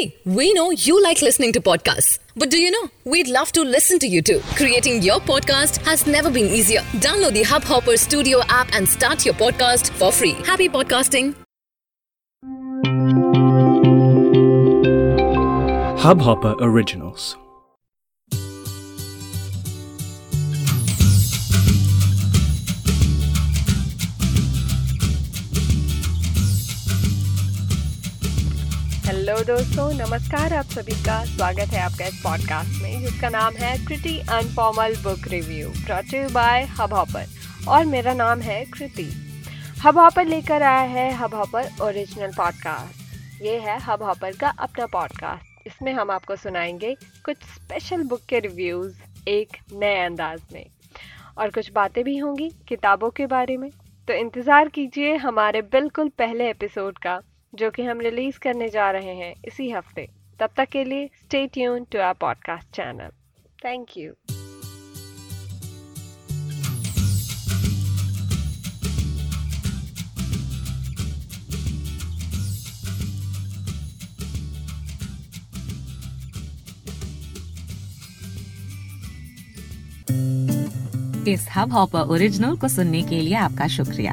See, we know you like listening to podcasts. But do you know? We'd love to listen to you too. Creating your podcast has never been easier. Download the Hubhopper Studio app and start your podcast for free. Happy podcasting. Hubhopper Originals. Hello दोस्तों, नमस्कार आप सभी का। स्वागत है आपका इस podcast में, जिसका नाम है Kriti informal book review brought you by Hubhopper और मेरा नाम है कृति। हब हॉपर लेकर आया है हब हॉपर ओरिजिनल पॉडकास्ट ये है हब हॉपर का अपना पॉडकास्ट इसमें हम आपको सुनाएँगे कुछ स्पेशल बुक के रिव्यूज़ एक नए अंदाज में। और कुछ बातें भी होंगी किताबों के बारे में। तो इंतज़ार कीजिए हमारे बिल्कुल पहले एपिसोड का। जो कि हम रिलीज़ करने जा रहे हैं इसी हफ़्ते। तब तक के लिए stay tune to our podcast channel thank you इस हब हॉपर ओरिजिनल को सुनने के लिए आपका शुक्रिया।